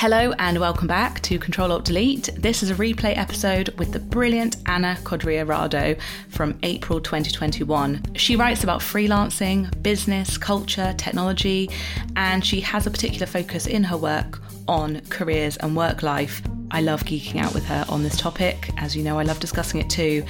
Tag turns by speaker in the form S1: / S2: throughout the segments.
S1: Hello and welcome back to Control Alt Delete. This is a replay episode with the brilliant Anna Codrea Rado from April 2021. She writes about freelancing, business, culture, technology, and she has a particular focus in her work on careers and work life. I love geeking out with her on this topic. As you know, I love discussing it too.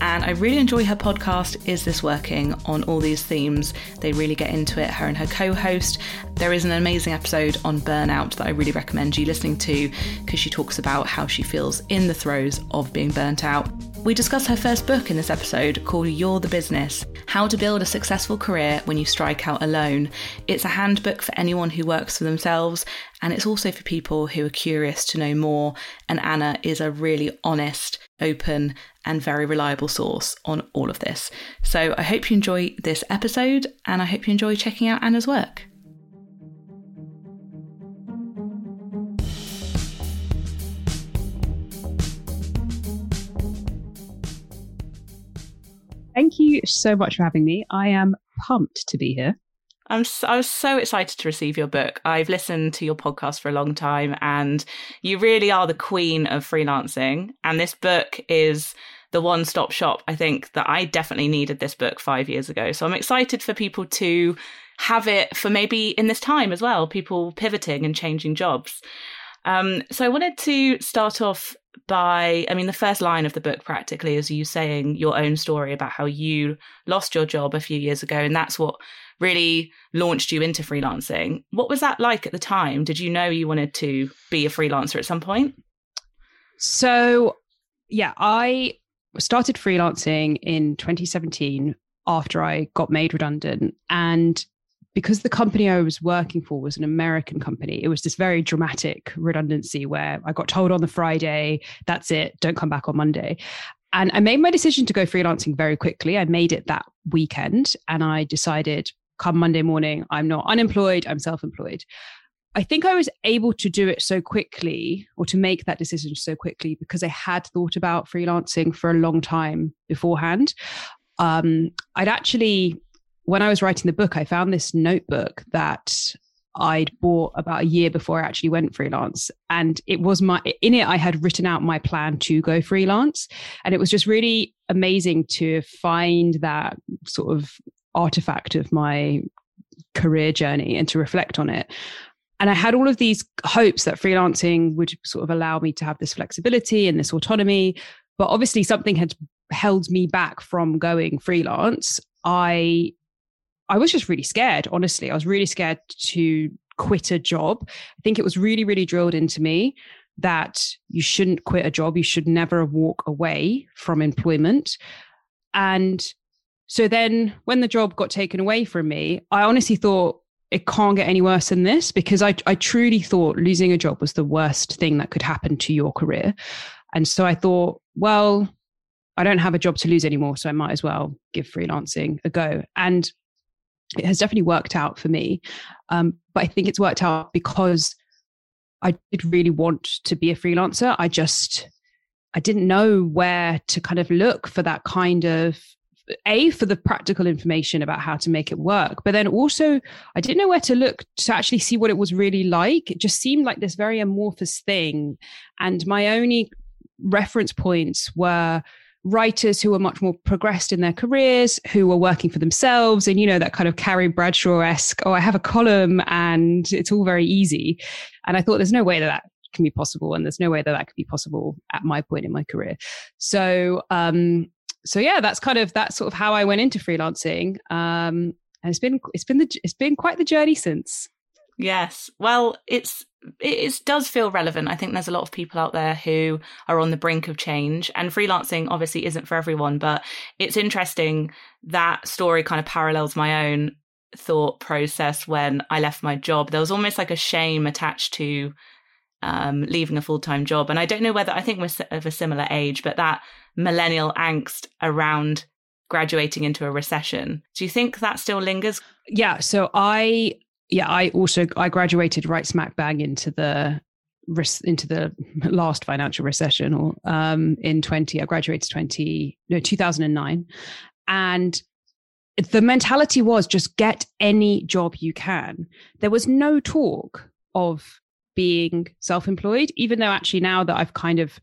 S1: And I really enjoy her podcast, Is This Working, on all these themes. They really get into it, her and her co host. There is an amazing episode on burnout that I really recommend you listening to because she talks about how she feels in the throes of being burnt out. We discuss her first book in this episode called You're the Business How to Build a Successful Career When You Strike Out Alone. It's a handbook for anyone who works for themselves, and it's also for people who are curious to know more. And Anna is a really honest, open, and very reliable source on all of this. So I hope you enjoy this episode, and I hope you enjoy checking out Anna's work.
S2: Thank you so much for having me. I am pumped to be here.
S1: I'm so, I was so excited to receive your book. I've listened to your podcast for a long time and you really are the queen of freelancing and this book is the one-stop shop. I think that I definitely needed this book 5 years ago. So I'm excited for people to have it for maybe in this time as well, people pivoting and changing jobs. Um, so I wanted to start off by, I mean, the first line of the book practically is you saying your own story about how you lost your job a few years ago. And that's what really launched you into freelancing. What was that like at the time? Did you know you wanted to be a freelancer at some point?
S2: So, yeah, I started freelancing in 2017 after I got made redundant. And because the company I was working for was an American company, it was this very dramatic redundancy where I got told on the Friday, that's it, don't come back on Monday. And I made my decision to go freelancing very quickly. I made it that weekend and I decided come Monday morning, I'm not unemployed, I'm self employed. I think I was able to do it so quickly or to make that decision so quickly because I had thought about freelancing for a long time beforehand. Um, I'd actually when I was writing the book, I found this notebook that I'd bought about a year before I actually went freelance. And it was my, in it, I had written out my plan to go freelance. And it was just really amazing to find that sort of artifact of my career journey and to reflect on it. And I had all of these hopes that freelancing would sort of allow me to have this flexibility and this autonomy. But obviously, something had held me back from going freelance. I I was just really scared, honestly. I was really scared to quit a job. I think it was really, really drilled into me that you shouldn't quit a job. You should never walk away from employment. And so then when the job got taken away from me, I honestly thought it can't get any worse than this because I, I truly thought losing a job was the worst thing that could happen to your career. And so I thought, well, I don't have a job to lose anymore, so I might as well give freelancing a go. And it has definitely worked out for me. Um, but I think it's worked out because I did really want to be a freelancer. I just I didn't know where to kind of look for that kind of a for the practical information about how to make it work but then also i didn't know where to look to actually see what it was really like it just seemed like this very amorphous thing and my only reference points were writers who are much more progressed in their careers, who are working for themselves, and you know that kind of Carrie Bradshaw esque. Oh, I have a column, and it's all very easy. And I thought, there's no way that that can be possible, and there's no way that that could be possible at my point in my career. So, um, so yeah, that's kind of that's sort of how I went into freelancing. Um, and it's been it's been the it's been quite the journey since.
S1: Yes. Well, it's it does feel relevant. I think there's a lot of people out there who are on the brink of change, and freelancing obviously isn't for everyone. But it's interesting that story kind of parallels my own thought process when I left my job. There was almost like a shame attached to um, leaving a full time job, and I don't know whether I think we're of a similar age, but that millennial angst around graduating into a recession. Do you think that still lingers?
S2: Yeah. So I yeah, I also I graduated right smack bang into the into the last financial recession or um in 20 i graduated 20 no 2009 and the mentality was just get any job you can there was no talk of being self employed, even though actually now that I've kind of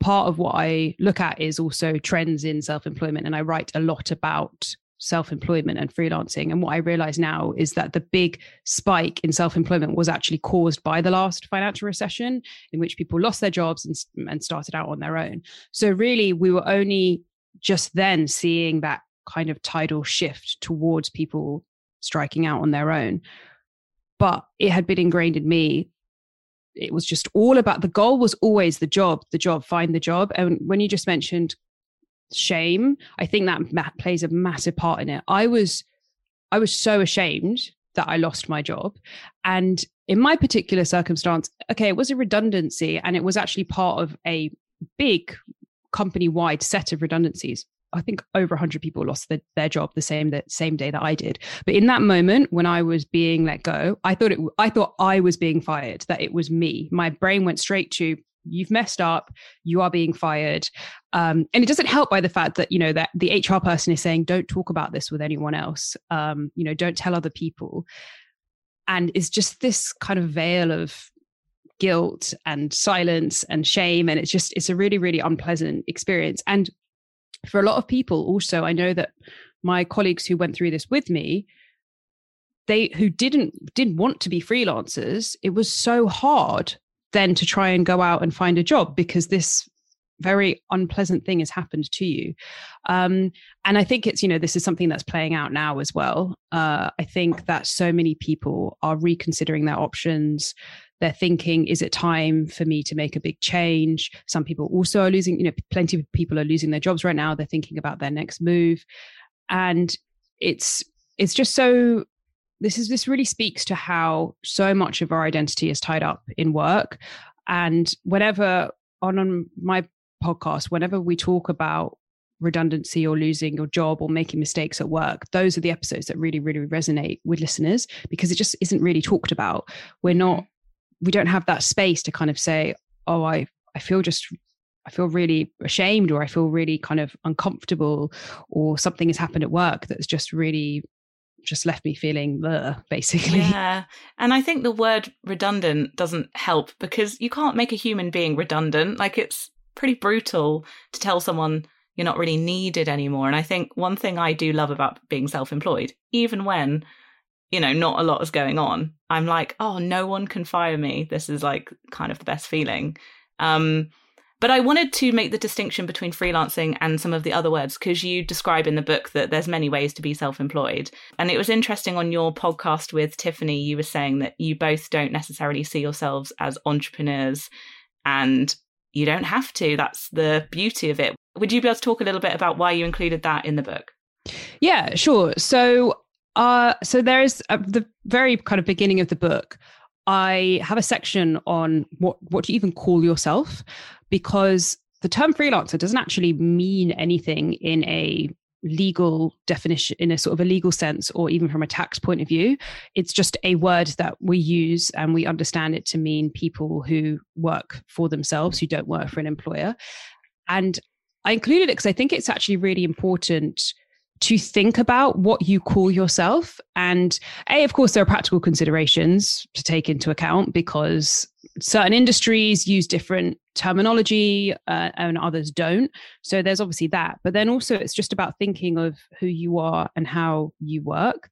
S2: part of what I look at is also trends in self employment. And I write a lot about self employment and freelancing. And what I realize now is that the big spike in self employment was actually caused by the last financial recession, in which people lost their jobs and, and started out on their own. So, really, we were only just then seeing that kind of tidal shift towards people striking out on their own. But it had been ingrained in me it was just all about the goal was always the job the job find the job and when you just mentioned shame i think that plays a massive part in it i was i was so ashamed that i lost my job and in my particular circumstance okay it was a redundancy and it was actually part of a big company wide set of redundancies I think over 100 people lost the, their job the same that same day that I did. But in that moment when I was being let go, I thought it I thought I was being fired, that it was me. My brain went straight to you've messed up, you are being fired. Um, and it doesn't help by the fact that, you know, that the HR person is saying, don't talk about this with anyone else. Um, you know, don't tell other people. And it's just this kind of veil of guilt and silence and shame. And it's just, it's a really, really unpleasant experience. And for a lot of people also i know that my colleagues who went through this with me they who didn't didn't want to be freelancers it was so hard then to try and go out and find a job because this very unpleasant thing has happened to you um, and i think it's you know this is something that's playing out now as well uh, i think that so many people are reconsidering their options they're thinking, is it time for me to make a big change? Some people also are losing, you know, plenty of people are losing their jobs right now. They're thinking about their next move. And it's it's just so this is this really speaks to how so much of our identity is tied up in work. And whenever on, on my podcast, whenever we talk about redundancy or losing your job or making mistakes at work those are the episodes that really really resonate with listeners because it just isn't really talked about we're not mm-hmm. we don't have that space to kind of say, oh, I, I feel just I feel really ashamed or I feel really kind of uncomfortable or something has happened at work that's just really just left me feeling basically.
S1: Yeah. And I think the word redundant doesn't help because you can't make a human being redundant. Like it's pretty brutal to tell someone you're not really needed anymore. And I think one thing I do love about being self employed, even when you know, not a lot is going on, I'm like, oh, no one can fire me. This is like kind of the best feeling. Um, but I wanted to make the distinction between freelancing and some of the other words because you describe in the book that there's many ways to be self-employed. And it was interesting on your podcast with Tiffany, you were saying that you both don't necessarily see yourselves as entrepreneurs and you don't have to. That's the beauty of it. Would you be able to talk a little bit about why you included that in the book?
S2: Yeah, sure. So uh, so there is the very kind of beginning of the book. I have a section on what what do you even call yourself, because the term freelancer doesn't actually mean anything in a legal definition in a sort of a legal sense or even from a tax point of view it's just a word that we use and we understand it to mean people who work for themselves who don't work for an employer and i included it because i think it's actually really important to think about what you call yourself. And A, of course, there are practical considerations to take into account because certain industries use different terminology uh, and others don't. So there's obviously that. But then also, it's just about thinking of who you are and how you work.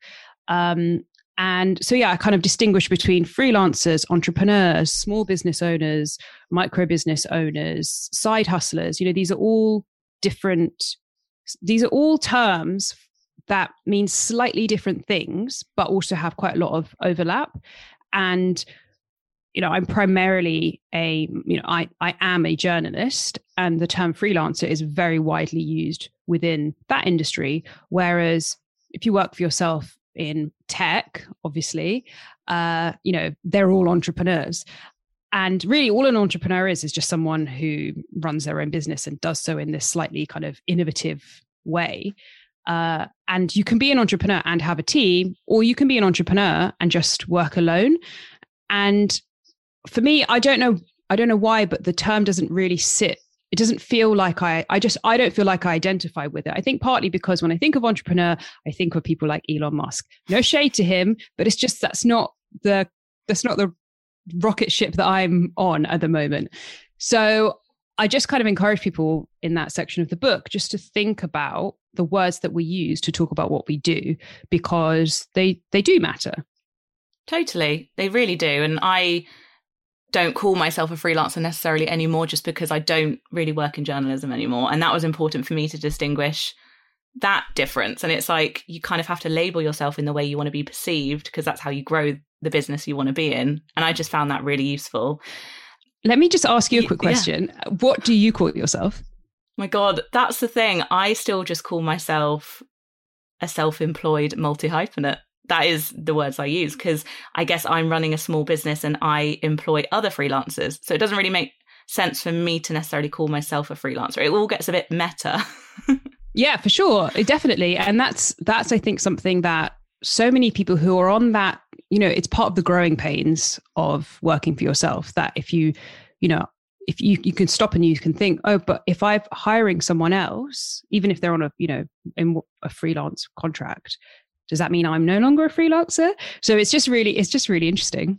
S2: Um, and so, yeah, I kind of distinguish between freelancers, entrepreneurs, small business owners, micro business owners, side hustlers. You know, these are all different these are all terms that mean slightly different things, but also have quite a lot of overlap. And you know, I'm primarily a, you know, I, I am a journalist and the term freelancer is very widely used within that industry. Whereas if you work for yourself in tech, obviously, uh, you know, they're all entrepreneurs. And really, all an entrepreneur is is just someone who runs their own business and does so in this slightly kind of innovative way. Uh, and you can be an entrepreneur and have a team, or you can be an entrepreneur and just work alone. And for me, I don't know, I don't know why, but the term doesn't really sit. It doesn't feel like I, I just, I don't feel like I identify with it. I think partly because when I think of entrepreneur, I think of people like Elon Musk. No shade to him, but it's just that's not the, that's not the rocket ship that I'm on at the moment. So I just kind of encourage people in that section of the book just to think about the words that we use to talk about what we do because they they do matter.
S1: Totally. They really do. And I don't call myself a freelancer necessarily anymore just because I don't really work in journalism anymore. And that was important for me to distinguish that difference. And it's like you kind of have to label yourself in the way you want to be perceived because that's how you grow the business you want to be in. And I just found that really useful.
S2: Let me just ask you a quick question. Yeah. What do you call yourself?
S1: My God, that's the thing. I still just call myself a self employed multi hyphenate. That is the words I use because I guess I'm running a small business and I employ other freelancers. So it doesn't really make sense for me to necessarily call myself a freelancer. It all gets a bit meta.
S2: yeah, for sure. Definitely. And that's that's I think something that so many people who are on that you know it's part of the growing pains of working for yourself that if you you know if you you can stop and you can think oh but if i'm hiring someone else even if they're on a you know in a freelance contract does that mean i'm no longer a freelancer so it's just really it's just really interesting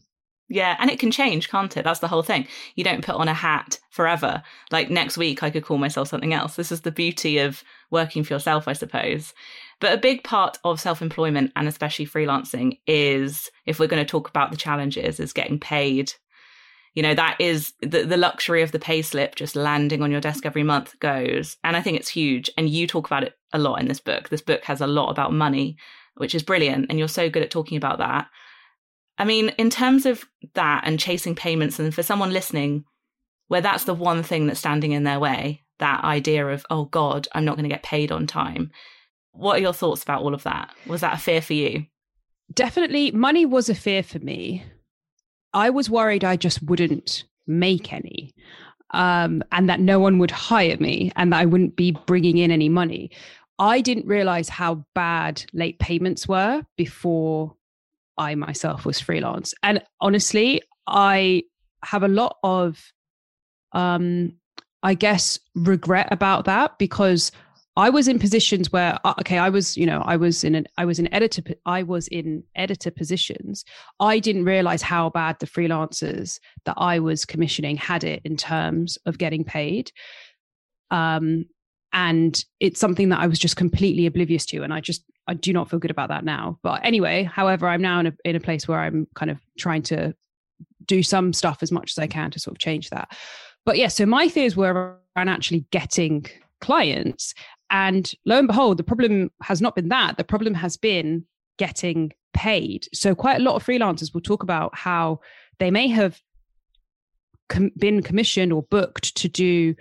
S1: yeah, and it can change, can't it? That's the whole thing. You don't put on a hat forever. Like next week, I could call myself something else. This is the beauty of working for yourself, I suppose. But a big part of self employment and especially freelancing is, if we're going to talk about the challenges, is getting paid. You know, that is the, the luxury of the pay slip just landing on your desk every month goes. And I think it's huge. And you talk about it a lot in this book. This book has a lot about money, which is brilliant. And you're so good at talking about that. I mean, in terms of that and chasing payments, and for someone listening, where that's the one thing that's standing in their way, that idea of, oh God, I'm not going to get paid on time. What are your thoughts about all of that? Was that a fear for you?
S2: Definitely. Money was a fear for me. I was worried I just wouldn't make any um, and that no one would hire me and that I wouldn't be bringing in any money. I didn't realize how bad late payments were before I myself was freelance. And honestly, I have a lot of, um, I guess, regret about that because I was in positions where uh, okay, I was you know I was in an I was in editor I was in editor positions. I didn't realize how bad the freelancers that I was commissioning had it in terms of getting paid. Um, and it's something that I was just completely oblivious to, and I just I do not feel good about that now. But anyway, however, I'm now in a in a place where I'm kind of trying to do some stuff as much as I can to sort of change that. But yeah, so my fears were around actually getting clients and lo and behold, the problem has not been that. The problem has been getting paid. So, quite a lot of freelancers will talk about how they may have com- been commissioned or booked to do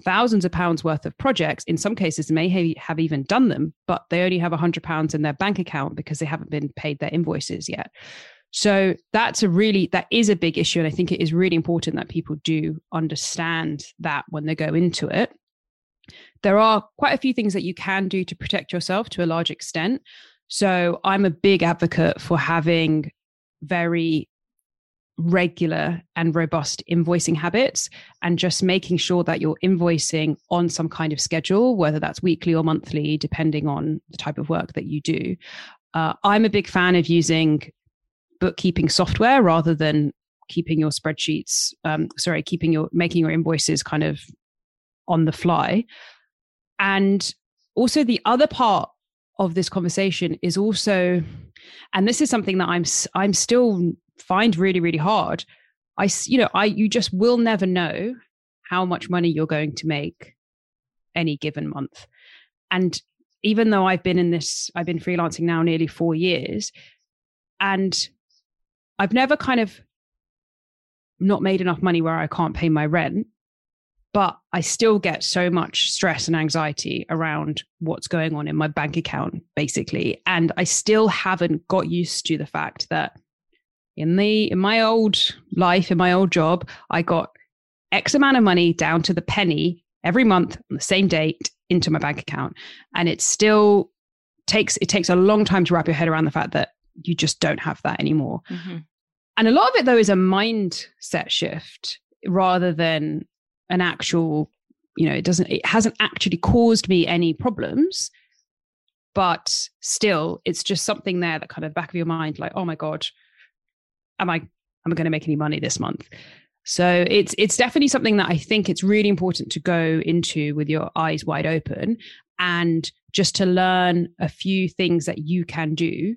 S2: thousands of pounds worth of projects. In some cases, may have even done them, but they only have a hundred pounds in their bank account because they haven't been paid their invoices yet. So that's a really that is a big issue, and I think it is really important that people do understand that when they go into it there are quite a few things that you can do to protect yourself to a large extent. So I'm a big advocate for having very regular and robust invoicing habits and just making sure that you're invoicing on some kind of schedule, whether that's weekly or monthly, depending on the type of work that you do. Uh, I'm a big fan of using bookkeeping software rather than keeping your spreadsheets, um, sorry, keeping your making your invoices kind of on the fly. And also, the other part of this conversation is also, and this is something that I'm I'm still find really really hard. I you know I you just will never know how much money you're going to make any given month, and even though I've been in this, I've been freelancing now nearly four years, and I've never kind of not made enough money where I can't pay my rent but I still get so much stress and anxiety around what's going on in my bank account, basically. And I still haven't got used to the fact that in the in my old life, in my old job, I got X amount of money down to the penny every month on the same date into my bank account. And it still takes it takes a long time to wrap your head around the fact that you just don't have that anymore. Mm-hmm. And a lot of it though is a mindset shift rather than an actual you know it doesn't it hasn't actually caused me any problems but still it's just something there that kind of back of your mind like oh my god am i am I going to make any money this month? So it's it's definitely something that I think it's really important to go into with your eyes wide open and just to learn a few things that you can do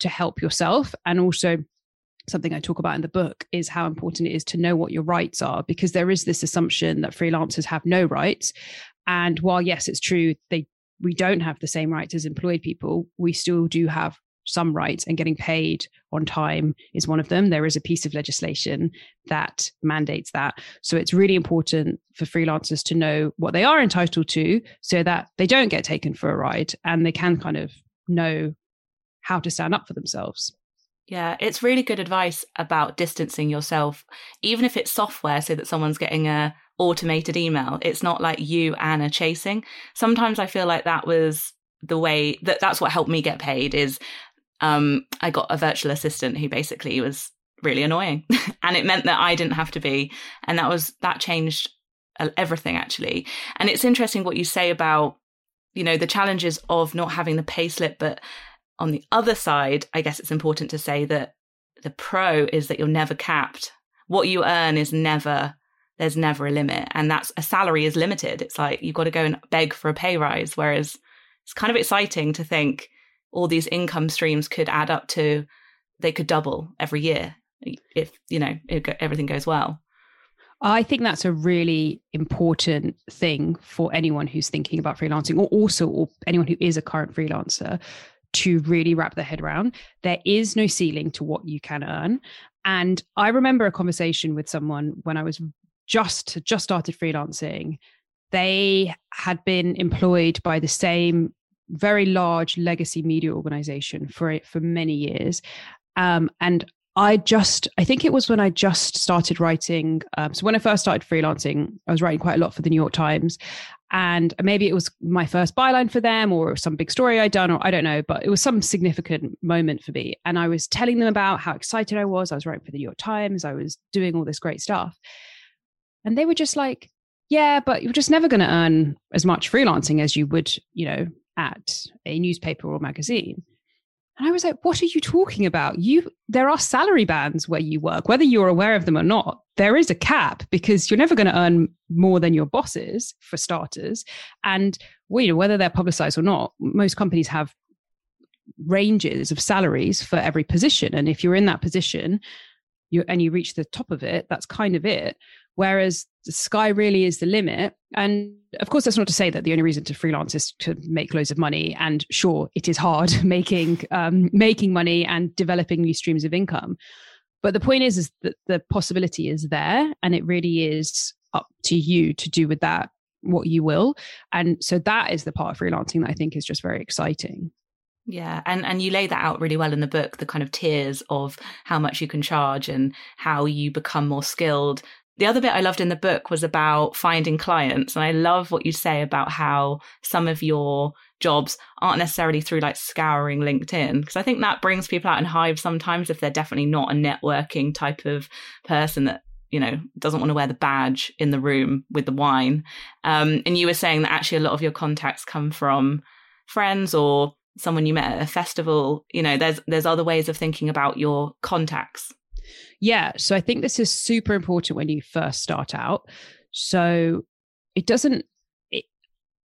S2: to help yourself and also something I talk about in the book is how important it is to know what your rights are because there is this assumption that freelancers have no rights and while yes it's true they we don't have the same rights as employed people we still do have some rights and getting paid on time is one of them. There is a piece of legislation that mandates that. So it's really important for freelancers to know what they are entitled to so that they don't get taken for a ride and they can kind of know how to stand up for themselves.
S1: Yeah, it's really good advice about distancing yourself, even if it's software, so that someone's getting a automated email. It's not like you, Anna, chasing. Sometimes I feel like that was the way that that's what helped me get paid is um, I got a virtual assistant who basically was really annoying, and it meant that I didn't have to be, and that was that changed everything actually. And it's interesting what you say about you know the challenges of not having the payslip, but on the other side, I guess it's important to say that the pro is that you're never capped. What you earn is never there's never a limit and that's a salary is limited it's like you've got to go and beg for a pay rise whereas it's kind of exciting to think all these income streams could add up to they could double every year if you know if everything goes well
S2: I think that's a really important thing for anyone who's thinking about freelancing, or also or anyone who is a current freelancer, to really wrap their head around. There is no ceiling to what you can earn. And I remember a conversation with someone when I was just just started freelancing. They had been employed by the same very large legacy media organization for for many years, um, and I just I think it was when I just started writing. Um, so when I first started freelancing, I was writing quite a lot for the New York Times, and maybe it was my first byline for them or some big story I'd done, or I don't know, but it was some significant moment for me. And I was telling them about how excited I was. I was writing for the New York Times. I was doing all this great stuff, and they were just like, "Yeah, but you're just never going to earn as much freelancing as you would, you know, at a newspaper or magazine. And I was like, what are you talking about? You there are salary bands where you work, whether you're aware of them or not. There is a cap because you're never going to earn more than your bosses for starters. And well, you know, whether they're publicized or not, most companies have ranges of salaries for every position. And if you're in that position, you and you reach the top of it, that's kind of it. Whereas the sky really is the limit. And of course, that's not to say that the only reason to freelance is to make loads of money. And sure, it is hard making um, making money and developing new streams of income. But the point is, is that the possibility is there, and it really is up to you to do with that what you will. And so that is the part of freelancing that I think is just very exciting.
S1: Yeah, and and you lay that out really well in the book, the kind of tiers of how much you can charge and how you become more skilled the other bit I loved in the book was about finding clients. And I love what you say about how some of your jobs aren't necessarily through like scouring LinkedIn. Because I think that brings people out in hives sometimes if they're definitely not a networking type of person that, you know, doesn't want to wear the badge in the room with the wine. Um, and you were saying that actually a lot of your contacts come from friends or someone you met at a festival. You know, there's there's other ways of thinking about your contacts.
S2: Yeah. So I think this is super important when you first start out. So it doesn't, it,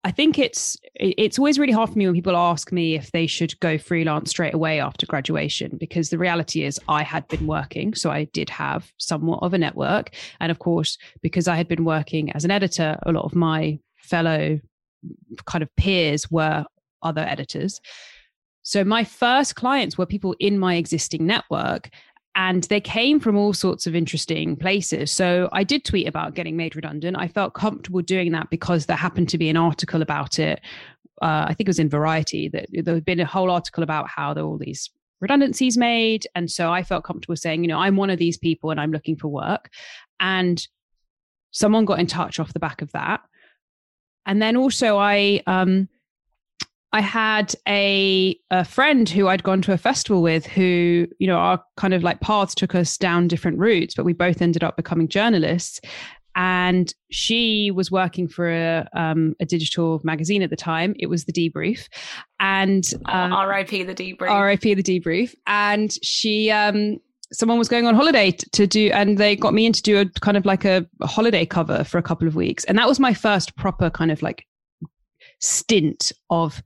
S2: I think it's it's always really hard for me when people ask me if they should go freelance straight away after graduation because the reality is I had been working so I did have somewhat of a network and of course because I had been working as an editor a lot of my fellow kind of peers were other editors so my first clients were people in my existing network and they came from all sorts of interesting places. So I did tweet about getting made redundant. I felt comfortable doing that because there happened to be an article about it. Uh, I think it was in Variety that there had been a whole article about how there were all these redundancies made. And so I felt comfortable saying, you know, I'm one of these people and I'm looking for work. And someone got in touch off the back of that. And then also I um, I had a, a friend who I'd gone to a festival with who, you know, our kind of like paths took us down different routes, but we both ended up becoming journalists. And she was working for a, um, a digital magazine at the time. It was the Debrief, and
S1: uh, R.I.P. the Debrief.
S2: R.I.P. the Debrief. And she um, someone was going on holiday to do, and they got me in to do a kind of like a, a holiday cover for a couple of weeks. And that was my first proper kind of like stint of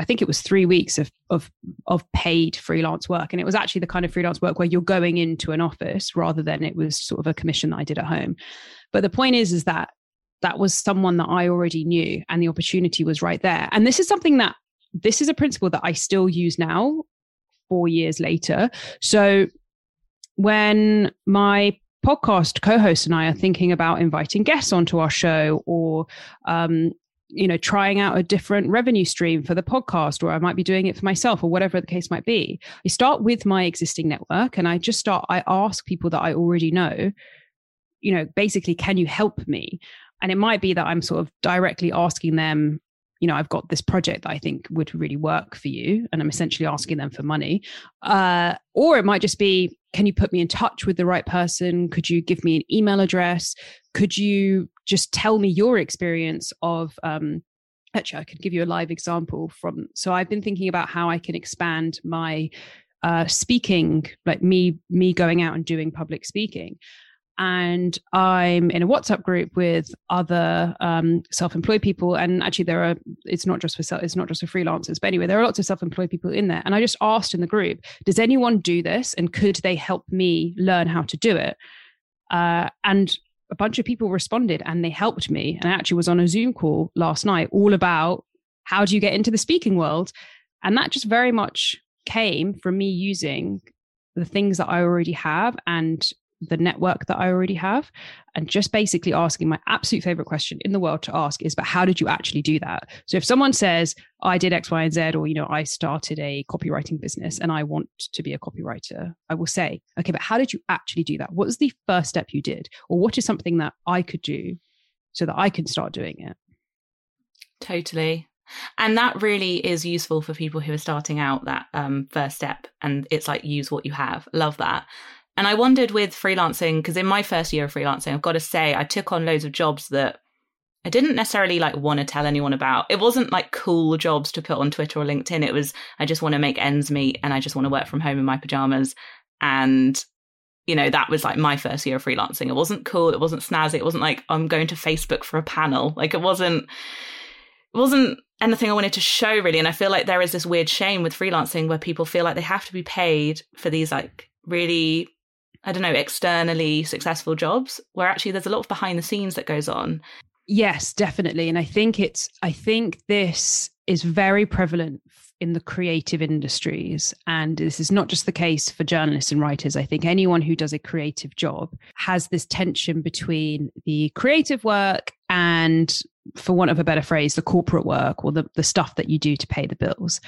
S2: I think it was three weeks of of of paid freelance work, and it was actually the kind of freelance work where you're going into an office rather than it was sort of a commission that I did at home. But the point is, is that that was someone that I already knew, and the opportunity was right there. And this is something that this is a principle that I still use now, four years later. So when my podcast co-host and I are thinking about inviting guests onto our show or um, you know trying out a different revenue stream for the podcast or i might be doing it for myself or whatever the case might be. I start with my existing network and i just start i ask people that i already know you know basically can you help me? And it might be that i'm sort of directly asking them you know i've got this project that i think would really work for you and i'm essentially asking them for money. Uh, or it might just be can you put me in touch with the right person? Could you give me an email address? Could you just tell me your experience of um, actually i could give you a live example from so i've been thinking about how i can expand my uh, speaking like me me going out and doing public speaking and i'm in a whatsapp group with other um, self-employed people and actually there are it's not just for it's not just for freelancers but anyway there are lots of self-employed people in there and i just asked in the group does anyone do this and could they help me learn how to do it uh, and a bunch of people responded and they helped me. And I actually was on a Zoom call last night all about how do you get into the speaking world? And that just very much came from me using the things that I already have and the network that I already have and just basically asking my absolute favorite question in the world to ask is but how did you actually do that? So if someone says I did X, Y, and Z, or you know, I started a copywriting business and I want to be a copywriter, I will say, okay, but how did you actually do that? What was the first step you did? Or what is something that I could do so that I can start doing it?
S1: Totally. And that really is useful for people who are starting out that um, first step. And it's like, use what you have. Love that. And I wondered with freelancing, because in my first year of freelancing, I've got to say, I took on loads of jobs that I didn't necessarily like want to tell anyone about. It wasn't like cool jobs to put on Twitter or LinkedIn. It was, I just want to make ends meet and I just want to work from home in my pajamas. And, you know, that was like my first year of freelancing. It wasn't cool. It wasn't snazzy. It wasn't like I'm going to Facebook for a panel. Like it wasn't, it wasn't anything I wanted to show really. And I feel like there is this weird shame with freelancing where people feel like they have to be paid for these like really I don't know, externally successful jobs where actually there's a lot of behind the scenes that goes on.
S2: Yes, definitely. And I think it's, I think this is very prevalent in the creative industries. And this is not just the case for journalists and writers. I think anyone who does a creative job has this tension between the creative work and, for want of a better phrase, the corporate work or the, the stuff that you do to pay the bills.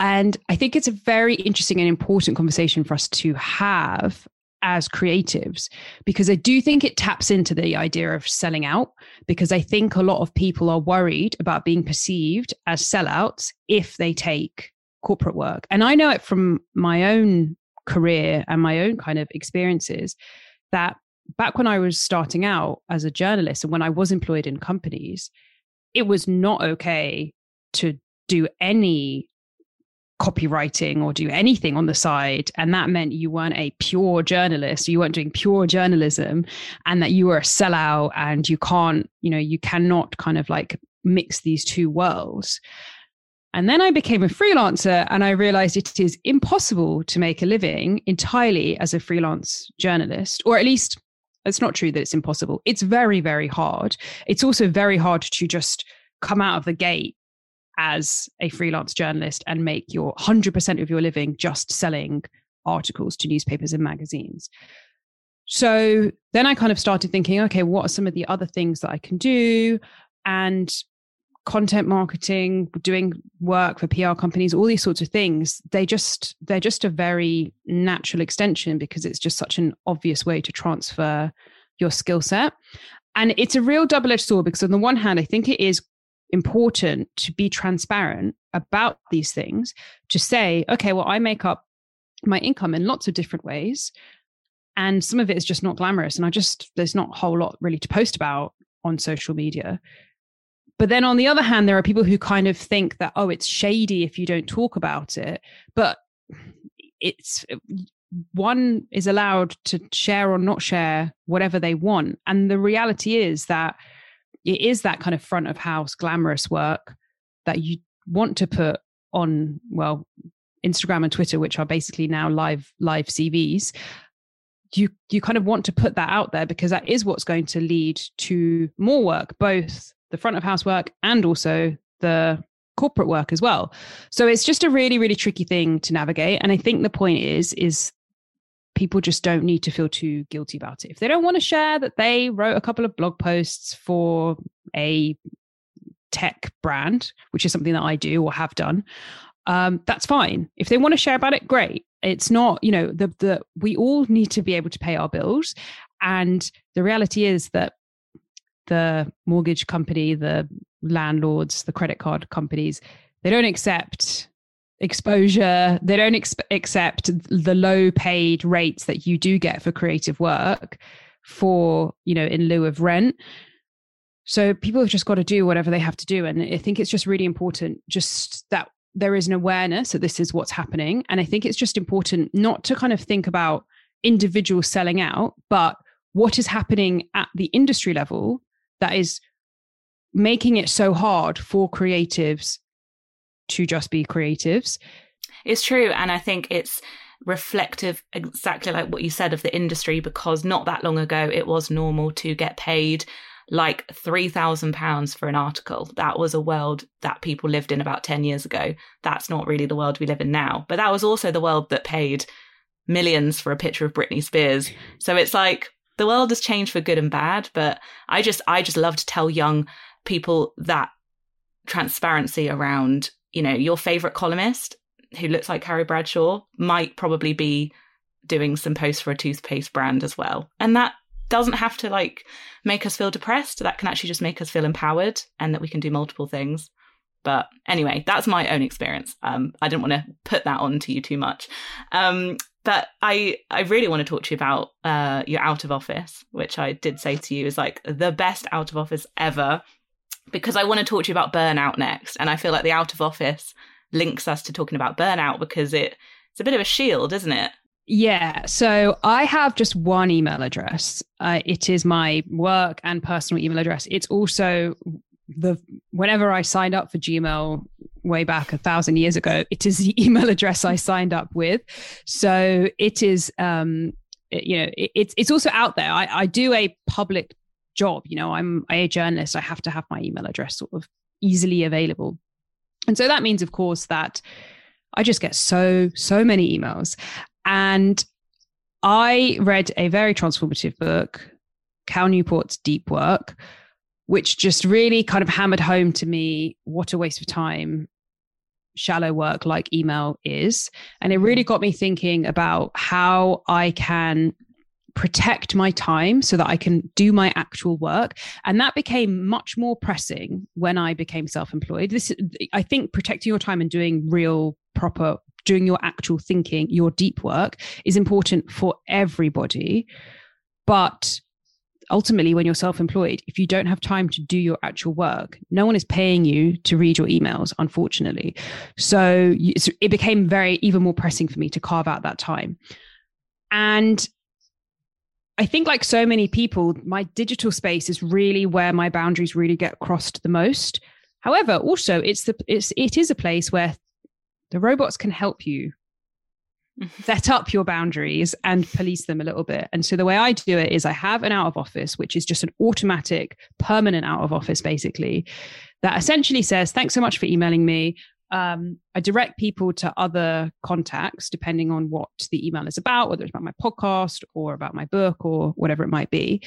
S2: And I think it's a very interesting and important conversation for us to have as creatives because I do think it taps into the idea of selling out because I think a lot of people are worried about being perceived as sellouts if they take corporate work. And I know it from my own career and my own kind of experiences that back when I was starting out as a journalist and when I was employed in companies, it was not okay to do any copywriting or do anything on the side. And that meant you weren't a pure journalist, you weren't doing pure journalism, and that you were a sellout and you can't, you know, you cannot kind of like mix these two worlds. And then I became a freelancer and I realized it is impossible to make a living entirely as a freelance journalist, or at least it's not true that it's impossible. It's very, very hard. It's also very hard to just come out of the gate as a freelance journalist and make your 100% of your living just selling articles to newspapers and magazines. So then I kind of started thinking, okay, what are some of the other things that I can do? And content marketing, doing work for PR companies, all these sorts of things, they just they're just a very natural extension because it's just such an obvious way to transfer your skill set. And it's a real double-edged sword because on the one hand, I think it is important to be transparent about these things to say okay well i make up my income in lots of different ways and some of it is just not glamorous and i just there's not a whole lot really to post about on social media but then on the other hand there are people who kind of think that oh it's shady if you don't talk about it but it's uh, one is allowed to share or not share whatever they want. And the reality is that it is that kind of front of house glamorous work that you want to put on, well, Instagram and Twitter, which are basically now live live CVs. You you kind of want to put that out there because that is what's going to lead to more work, both the front of house work and also the corporate work as well. So it's just a really, really tricky thing to navigate. And I think the point is, is people just don't need to feel too guilty about it. If they don't want to share that they wrote a couple of blog posts for a tech brand, which is something that I do or have done, um, that's fine. If they want to share about it, great. It's not, you know, the the we all need to be able to pay our bills. And the reality is that the mortgage company, the landlords, the credit card companies, they don't accept exposure. They don't ex- accept the low paid rates that you do get for creative work for, you know, in lieu of rent. So people have just got to do whatever they have to do. And I think it's just really important just that there is an awareness that this is what's happening. And I think it's just important not to kind of think about individuals selling out, but what is happening at the industry level that is making it so hard for creatives to just be creatives.
S1: It's true. And I think it's reflective, exactly like what you said of the industry, because not that long ago, it was normal to get paid like £3,000 for an article. That was a world that people lived in about 10 years ago. That's not really the world we live in now. But that was also the world that paid millions for a picture of Britney Spears. So it's like the world has changed for good and bad, but I just I just love to tell young people that transparency around, you know, your favorite columnist who looks like Carrie Bradshaw might probably be doing some posts for a toothpaste brand as well. And that doesn't have to like make us feel depressed. That can actually just make us feel empowered and that we can do multiple things. But anyway, that's my own experience. Um, I didn't want to put that on to you too much. Um, but I, I really want to talk to you about uh, your out of office, which I did say to you is like the best out of office ever, because I want to talk to you about burnout next. And I feel like the out of office links us to talking about burnout because it, it's a bit of a shield, isn't it?
S2: Yeah. So I have just one email address. Uh, it is my work and personal email address. It's also the whenever I signed up for Gmail way back a thousand years ago, it is the email address I signed up with. So it is, um, you know, it, it's it's also out there. I, I do a public job. You know, I'm a journalist. I have to have my email address sort of easily available, and so that means, of course, that I just get so so many emails, and I read a very transformative book, Cal Newport's Deep Work, which just really kind of hammered home to me what a waste of time shallow work like email is. And it really mm-hmm. got me thinking about how I can protect my time so that I can do my actual work. And that became much more pressing when I became self employed. This, I think, protecting your time and doing real, proper doing your actual thinking, your deep work is important for everybody. But ultimately, when you're self employed, if you don't have time to do your actual work, no one is paying you to read your emails, unfortunately. So it became very, even more pressing for me to carve out that time. And I think, like so many people, my digital space is really where my boundaries really get crossed the most. However, also it's the it's it is a place where the robots can help you set up your boundaries and police them a little bit. And so the way I do it is I have an out of office, which is just an automatic, permanent out of office, basically, that essentially says, Thanks so much for emailing me. Um, I direct people to other contacts depending on what the email is about, whether it's about my podcast or about my book or whatever it might be.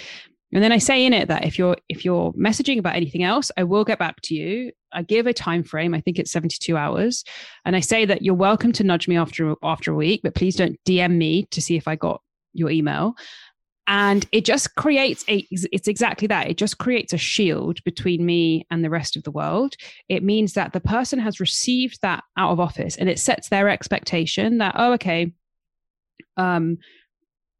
S2: And then I say in it that if you're if you're messaging about anything else, I will get back to you. I give a time frame. I think it's 72 hours, and I say that you're welcome to nudge me after after a week, but please don't DM me to see if I got your email. And it just creates a it's exactly that. It just creates a shield between me and the rest of the world. It means that the person has received that out of office and it sets their expectation that oh okay um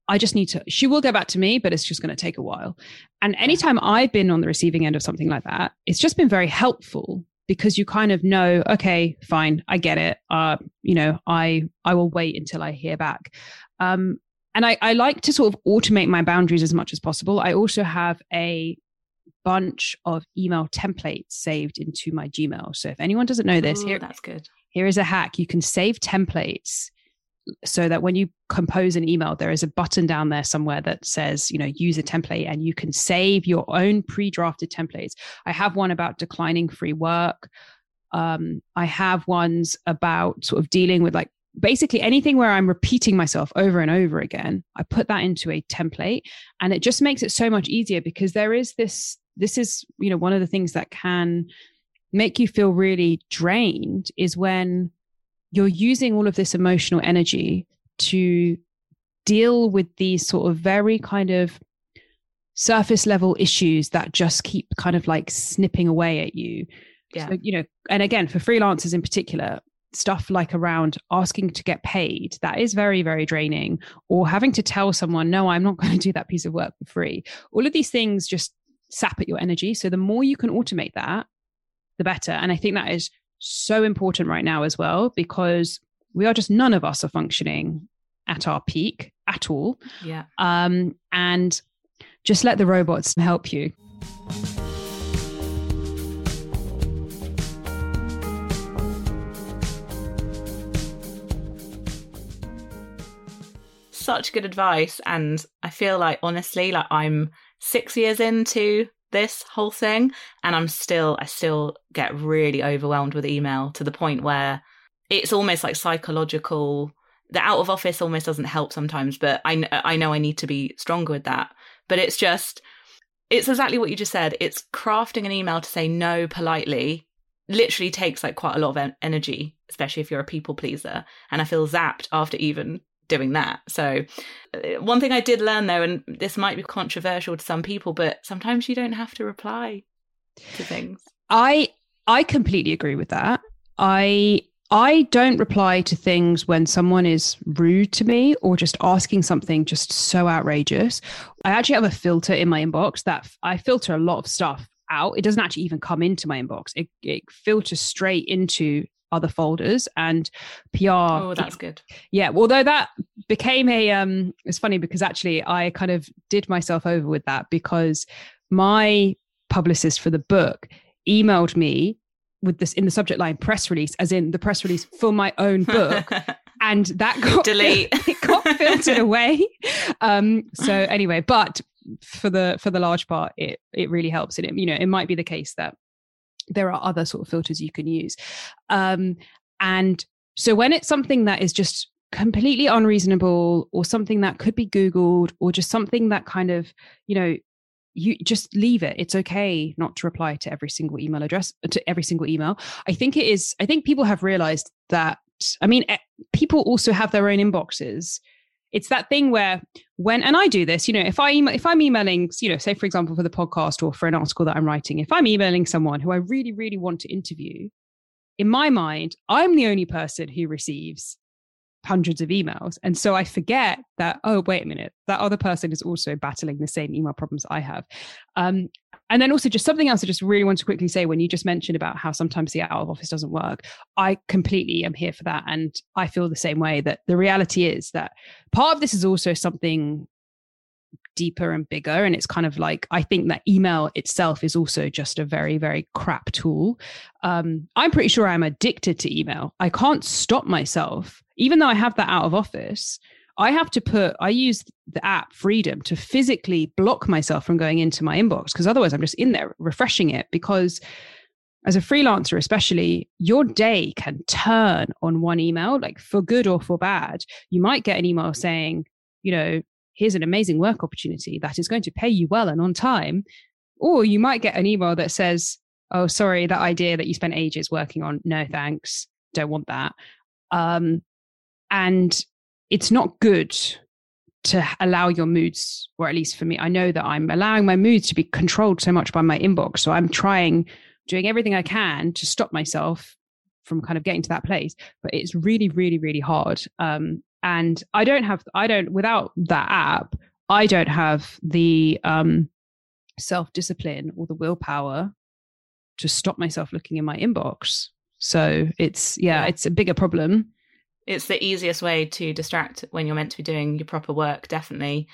S2: I just need to, she will go back to me, but it's just going to take a while. And anytime I've been on the receiving end of something like that, it's just been very helpful because you kind of know, okay, fine, I get it. Uh, you know, I I will wait until I hear back. Um, and I, I like to sort of automate my boundaries as much as possible. I also have a bunch of email templates saved into my Gmail. So if anyone doesn't know this,
S1: Ooh,
S2: here
S1: that's good.
S2: Here is a hack. You can save templates so that when you compose an email, there is a button down there somewhere that says, you know, use a template and you can save your own pre drafted templates. I have one about declining free work. Um, I have ones about sort of dealing with like basically anything where I'm repeating myself over and over again. I put that into a template and it just makes it so much easier because there is this, this is, you know, one of the things that can make you feel really drained is when you're using all of this emotional energy to deal with these sort of very kind of surface level issues that just keep kind of like snipping away at you.
S1: Yeah.
S2: So, you know, and again, for freelancers in particular, stuff like around asking to get paid, that is very, very draining, or having to tell someone, no, I'm not going to do that piece of work for free. All of these things just sap at your energy. So the more you can automate that, the better. And I think that is so important right now as well because we are just none of us are functioning at our peak at all.
S1: Yeah.
S2: Um, and just let the robots help you.
S1: Such good advice. And I feel like, honestly, like I'm six years into this whole thing and i'm still i still get really overwhelmed with email to the point where it's almost like psychological the out of office almost doesn't help sometimes but i i know i need to be stronger with that but it's just it's exactly what you just said it's crafting an email to say no politely literally takes like quite a lot of energy especially if you're a people pleaser and i feel zapped after even doing that. So, uh, one thing I did learn though, and this might be controversial to some people, but sometimes you don't have to reply to things.
S2: I I completely agree with that. I I don't reply to things when someone is rude to me or just asking something just so outrageous. I actually have a filter in my inbox that I filter a lot of stuff out. It doesn't actually even come into my inbox. It, it filters straight into other folders and PR.
S1: Oh, that's good.
S2: Yeah. Although that became a, um, it's funny because actually I kind of did myself over with that because my publicist for the book emailed me with this in the subject line press release, as in the press release for my own book. and that got
S1: delete
S2: it got filtered away um so anyway but for the for the large part it it really helps and it you know it might be the case that there are other sort of filters you can use. Um, and so when it's something that is just completely unreasonable or something that could be Googled or just something that kind of, you know, you just leave it. It's okay not to reply to every single email address, to every single email. I think it is, I think people have realized that, I mean, eh, people also have their own inboxes it's that thing where when and I do this, you know, if I email, if I'm emailing, you know, say for example for the podcast or for an article that I'm writing, if I'm emailing someone who I really really want to interview, in my mind, I'm the only person who receives hundreds of emails. And so I forget that, oh, wait a minute, that other person is also battling the same email problems I have. Um, and then also just something else I just really want to quickly say when you just mentioned about how sometimes the out of office doesn't work. I completely am here for that. And I feel the same way that the reality is that part of this is also something deeper and bigger. And it's kind of like, I think that email itself is also just a very, very crap tool. Um, I'm pretty sure I'm addicted to email. I can't stop myself, even though I have that out of office. I have to put, I use the app Freedom to physically block myself from going into my inbox because otherwise I'm just in there refreshing it. Because as a freelancer, especially, your day can turn on one email, like for good or for bad. You might get an email saying, you know, here's an amazing work opportunity that is going to pay you well and on time. Or you might get an email that says, oh, sorry, that idea that you spent ages working on, no thanks, don't want that. Um, and it's not good to allow your moods, or at least for me, I know that I'm allowing my moods to be controlled so much by my inbox. So I'm trying, doing everything I can to stop myself from kind of getting to that place. But it's really, really, really hard. Um, and I don't have, I don't, without that app, I don't have the um, self discipline or the willpower to stop myself looking in my inbox. So it's yeah, yeah. it's a bigger problem.
S1: It's the easiest way to distract when you're meant to be doing your proper work, definitely.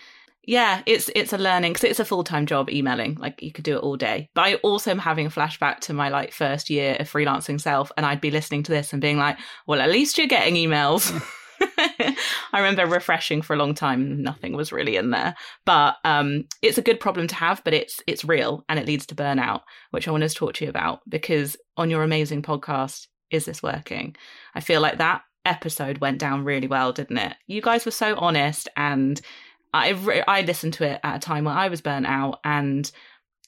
S1: Yeah, it's it's a learning because it's a full time job emailing. Like you could do it all day. But I also am having a flashback to my like first year of freelancing self, and I'd be listening to this and being like, "Well, at least you're getting emails." I remember refreshing for a long time. Nothing was really in there, but um, it's a good problem to have. But it's it's real and it leads to burnout, which I want to talk to you about because on your amazing podcast, is this working? I feel like that episode went down really well, didn't it? You guys were so honest, and I I listened to it at a time when I was burnt out, and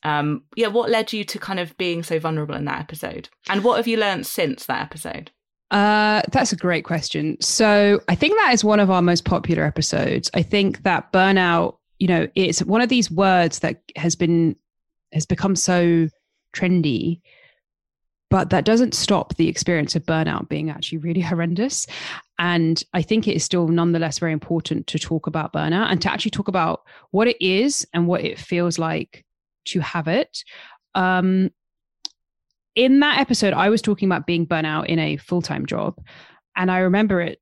S1: um, yeah, what led you to kind of being so vulnerable in that episode, and what have you learned since that episode?
S2: Uh, that's a great question. So I think that is one of our most popular episodes. I think that burnout, you know, it's one of these words that has been has become so trendy, but that doesn't stop the experience of burnout being actually really horrendous. And I think it is still nonetheless very important to talk about burnout and to actually talk about what it is and what it feels like to have it. Um, in that episode, I was talking about being burnout in a full time job. And I remember it,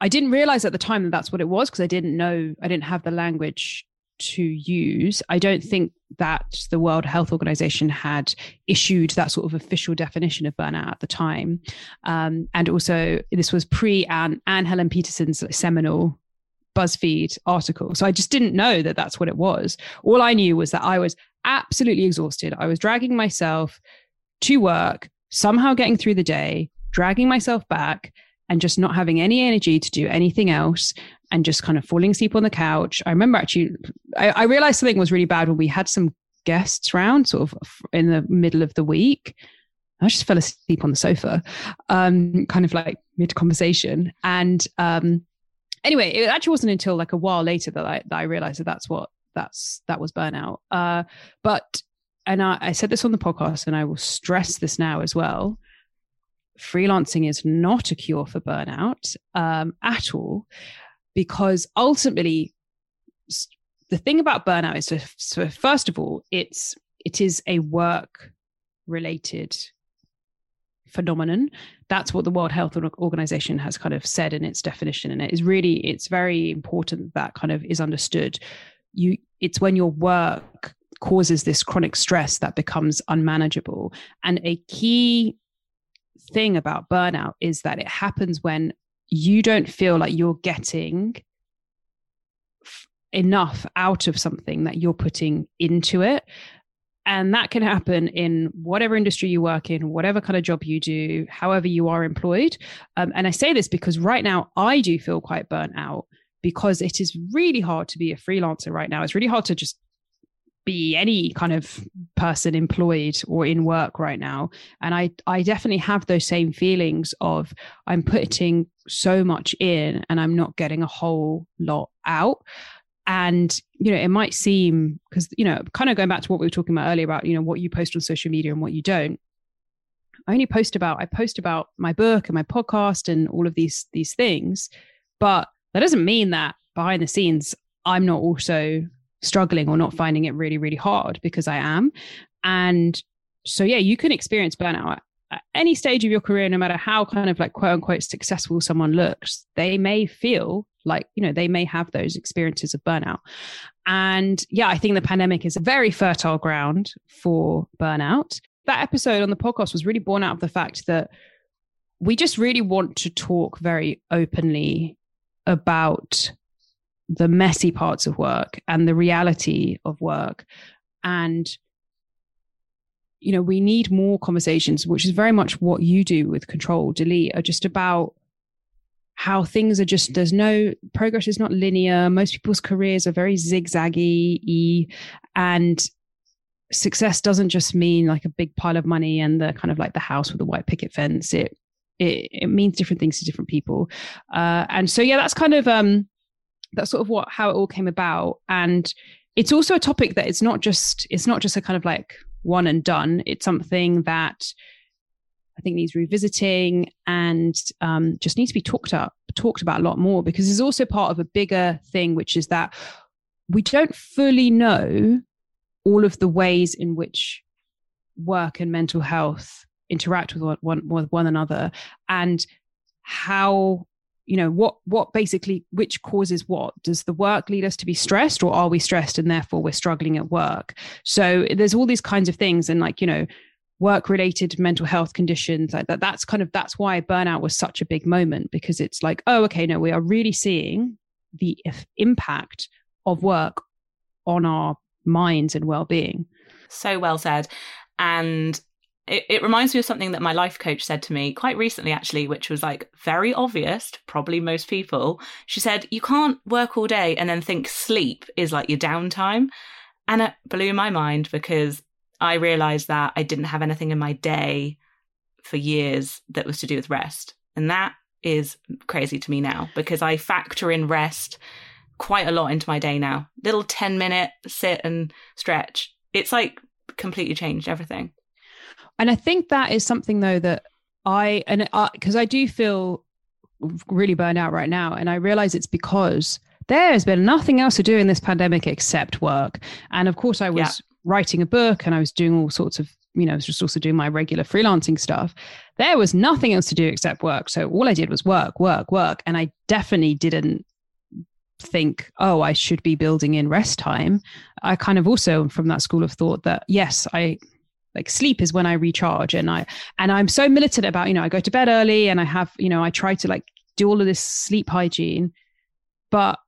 S2: I didn't realize at the time that that's what it was because I didn't know, I didn't have the language to use. I don't think that the World Health Organization had issued that sort of official definition of burnout at the time. Um, and also, this was pre Anne, Anne Helen Petersen's seminal BuzzFeed article. So I just didn't know that that's what it was. All I knew was that I was absolutely exhausted. I was dragging myself to work, somehow getting through the day, dragging myself back, and just not having any energy to do anything else and just kind of falling asleep on the couch. I remember actually, I, I realized something was really bad when we had some guests round sort of in the middle of the week. I just fell asleep on the sofa, um, kind of like mid conversation. And um, anyway, it actually wasn't until like a while later that I, that I realized that that's what that's that was burnout. Uh, but and I, I said this on the podcast, and I will stress this now as well. Freelancing is not a cure for burnout um, at all, because ultimately, the thing about burnout is, to, so first of all, it's it is a work related phenomenon that's what the world health organization has kind of said in its definition and it is really it's very important that kind of is understood you it's when your work causes this chronic stress that becomes unmanageable. And a key thing about burnout is that it happens when you don't feel like you're getting f- enough out of something that you're putting into it. And that can happen in whatever industry you work in, whatever kind of job you do, however you are employed. Um, and I say this because right now I do feel quite burnt out because it is really hard to be a freelancer right now. It's really hard to just be any kind of person employed or in work right now. And i i definitely have those same feelings of i'm putting so much in and i'm not getting a whole lot out. And you know it might seem because you know kind of going back to what we were talking about earlier about you know what you post on social media and what you don't i only post about i post about my book and my podcast and all of these these things. But that doesn't mean that behind the scenes i'm not also struggling or not finding it really, really hard because I am. And so, yeah, you can experience burnout at any stage of your career, no matter how kind of like quote unquote successful someone looks, they may feel like, you know, they may have those experiences of burnout. And yeah, I think the pandemic is a very fertile ground for burnout. That episode on the podcast was really born out of the fact that we just really want to talk very openly about the messy parts of work and the reality of work. And you know we need more conversations which is very much what you do with control delete are just about how things are just there's no progress is not linear. Most people's careers are very zigzaggy and success doesn't just mean like a big pile of money and the kind of like the house with the white picket fence. It it, it means different things to different people. Uh, and so yeah that's kind of um that's sort of what how it all came about. And it's also a topic that it's not just it's not just a kind of like one and done. It's something that i think needs revisiting and um, just needs to be talked up talked about a lot more because it's also part of a bigger thing which is that we don't fully know all of the ways in which work and mental health interact with one, with one another and how you know what what basically which causes what? Does the work lead us to be stressed or are we stressed and therefore we're struggling at work? So there's all these kinds of things and like you know work related mental health conditions like that that's kind of that's why burnout was such a big moment because it's like oh okay no we are really seeing the impact of work on our minds and well-being.
S1: So well said. And it, it reminds me of something that my life coach said to me quite recently, actually, which was like very obvious to probably most people. She said, You can't work all day and then think sleep is like your downtime. And it blew my mind because I realized that I didn't have anything in my day for years that was to do with rest. And that is crazy to me now because I factor in rest quite a lot into my day now. Little 10 minute sit and stretch. It's like completely changed everything.
S2: And I think that is something though that I and because I, I do feel really burned out right now, and I realize it's because there has been nothing else to do in this pandemic except work. And of course, I was yeah. writing a book and I was doing all sorts of you know, I was just also doing my regular freelancing stuff. There was nothing else to do except work. So all I did was work, work, work. And I definitely didn't think, oh, I should be building in rest time. I kind of also from that school of thought that yes, I like sleep is when I recharge and I and I'm so militant about, you know, I go to bed early and I have, you know, I try to like do all of this sleep hygiene, but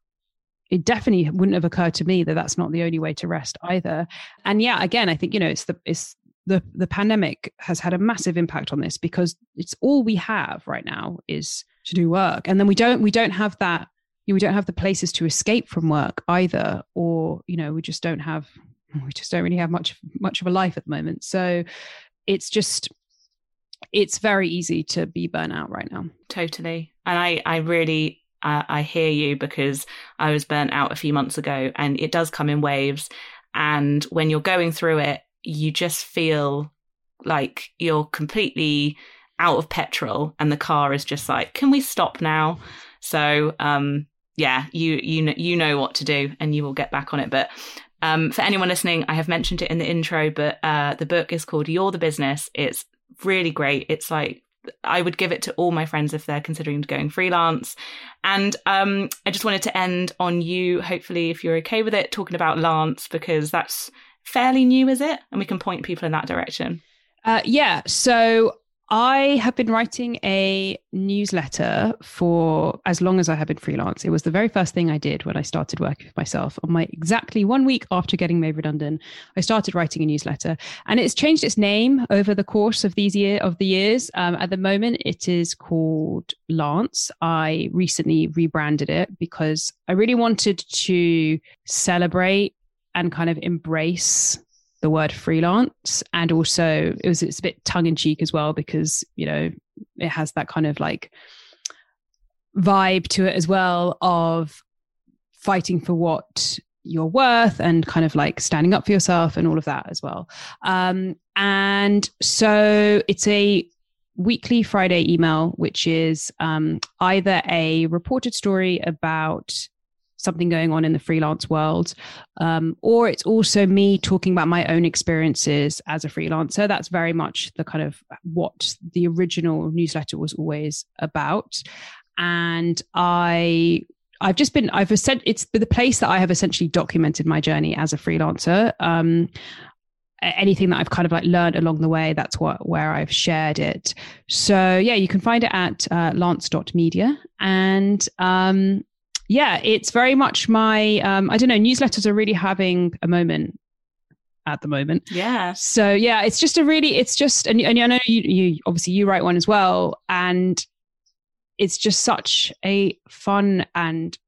S2: it definitely wouldn't have occurred to me that that's not the only way to rest either. And yeah, again, I think, you know, it's the it's the the pandemic has had a massive impact on this because it's all we have right now is to do work and then we don't we don't have that you know, we don't have the places to escape from work either or you know we just don't have we just don't really have much much of a life at the moment. So it's just it's very easy to be burnt out right now.
S1: Totally. And i i really uh, i hear you because i was burnt out a few months ago and it does come in waves. And when you're going through it you just feel like you're completely out of petrol and the car is just like can we stop now? So um yeah you you know you know what to do and you will get back on it. But um, for anyone listening, I have mentioned it in the intro, but uh, the book is called You're the Business. It's really great. It's like I would give it to all my friends if they're considering going freelance. And um, I just wanted to end on you, hopefully, if you're okay with it, talking about Lance, because that's fairly new, is it? And we can point people in that direction.
S2: Uh, yeah. So I have been writing a newsletter for as long as I have been freelance. It was the very first thing I did when I started working for myself. On my exactly one week after getting made redundant, I started writing a newsletter, and it's changed its name over the course of these year of the years. Um, at the moment, it is called Lance. I recently rebranded it because I really wanted to celebrate and kind of embrace the word freelance and also it was it's a bit tongue in cheek as well because you know it has that kind of like vibe to it as well of fighting for what you're worth and kind of like standing up for yourself and all of that as well. Um, and so it's a weekly friday email which is um, either a reported story about something going on in the freelance world. Um, or it's also me talking about my own experiences as a freelancer. That's very much the kind of what the original newsletter was always about. And I I've just been, I've said it's the place that I have essentially documented my journey as a freelancer. Um, anything that I've kind of like learned along the way, that's what where I've shared it. So yeah, you can find it at uh, lance.media. And um, yeah, it's very much my, um, I don't know, newsletters are really having a moment at the moment.
S1: Yeah.
S2: So yeah, it's just a really, it's just, and, and I know you, you, obviously you write one as well. And it's just such a fun and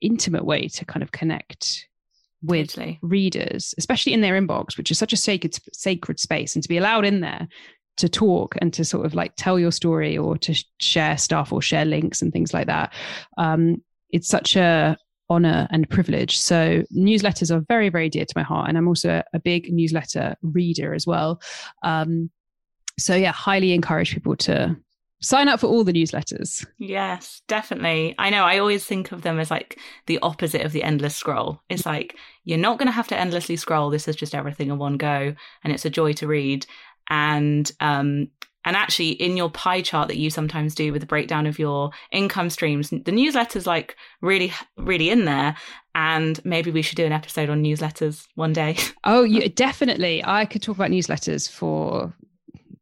S2: intimate way to kind of connect with totally. readers, especially in their inbox, which is such a sacred, sacred space and to be allowed in there to talk and to sort of like tell your story or to share stuff or share links and things like that um, it's such a honor and privilege. So newsletters are very, very dear to my heart. And I'm also a big newsletter reader as well. Um, so yeah, highly encourage people to sign up for all the newsletters.
S1: Yes, definitely. I know. I always think of them as like the opposite of the endless scroll. It's like you're not going to have to endlessly scroll. This is just everything in one go, and it's a joy to read. And um, and actually, in your pie chart that you sometimes do with the breakdown of your income streams, the newsletter's like really, really in there. And maybe we should do an episode on newsletters one day.
S2: Oh, yeah, definitely. I could talk about newsletters for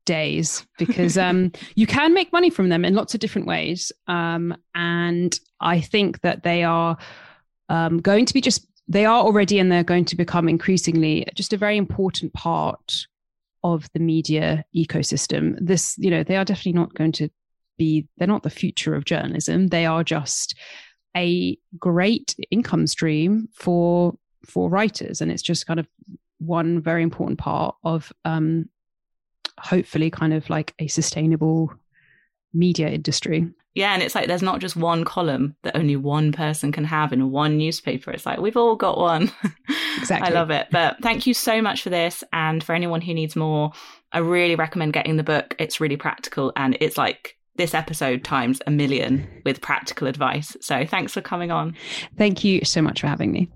S2: days because um, you can make money from them in lots of different ways. Um, and I think that they are um, going to be just, they are already and they're going to become increasingly just a very important part of the media ecosystem. This, you know, they are definitely not going to be, they're not the future of journalism. They are just a great income stream for for writers and it's just kind of one very important part of um, hopefully kind of like a sustainable media industry.
S1: Yeah, and it's like there's not just one column that only one person can have in one newspaper. It's like we've all got one.
S2: Exactly.
S1: I love it. But thank you so much for this. And for anyone who needs more, I really recommend getting the book. It's really practical and it's like this episode times a million with practical advice. So thanks for coming on.
S2: Thank you so much for having me.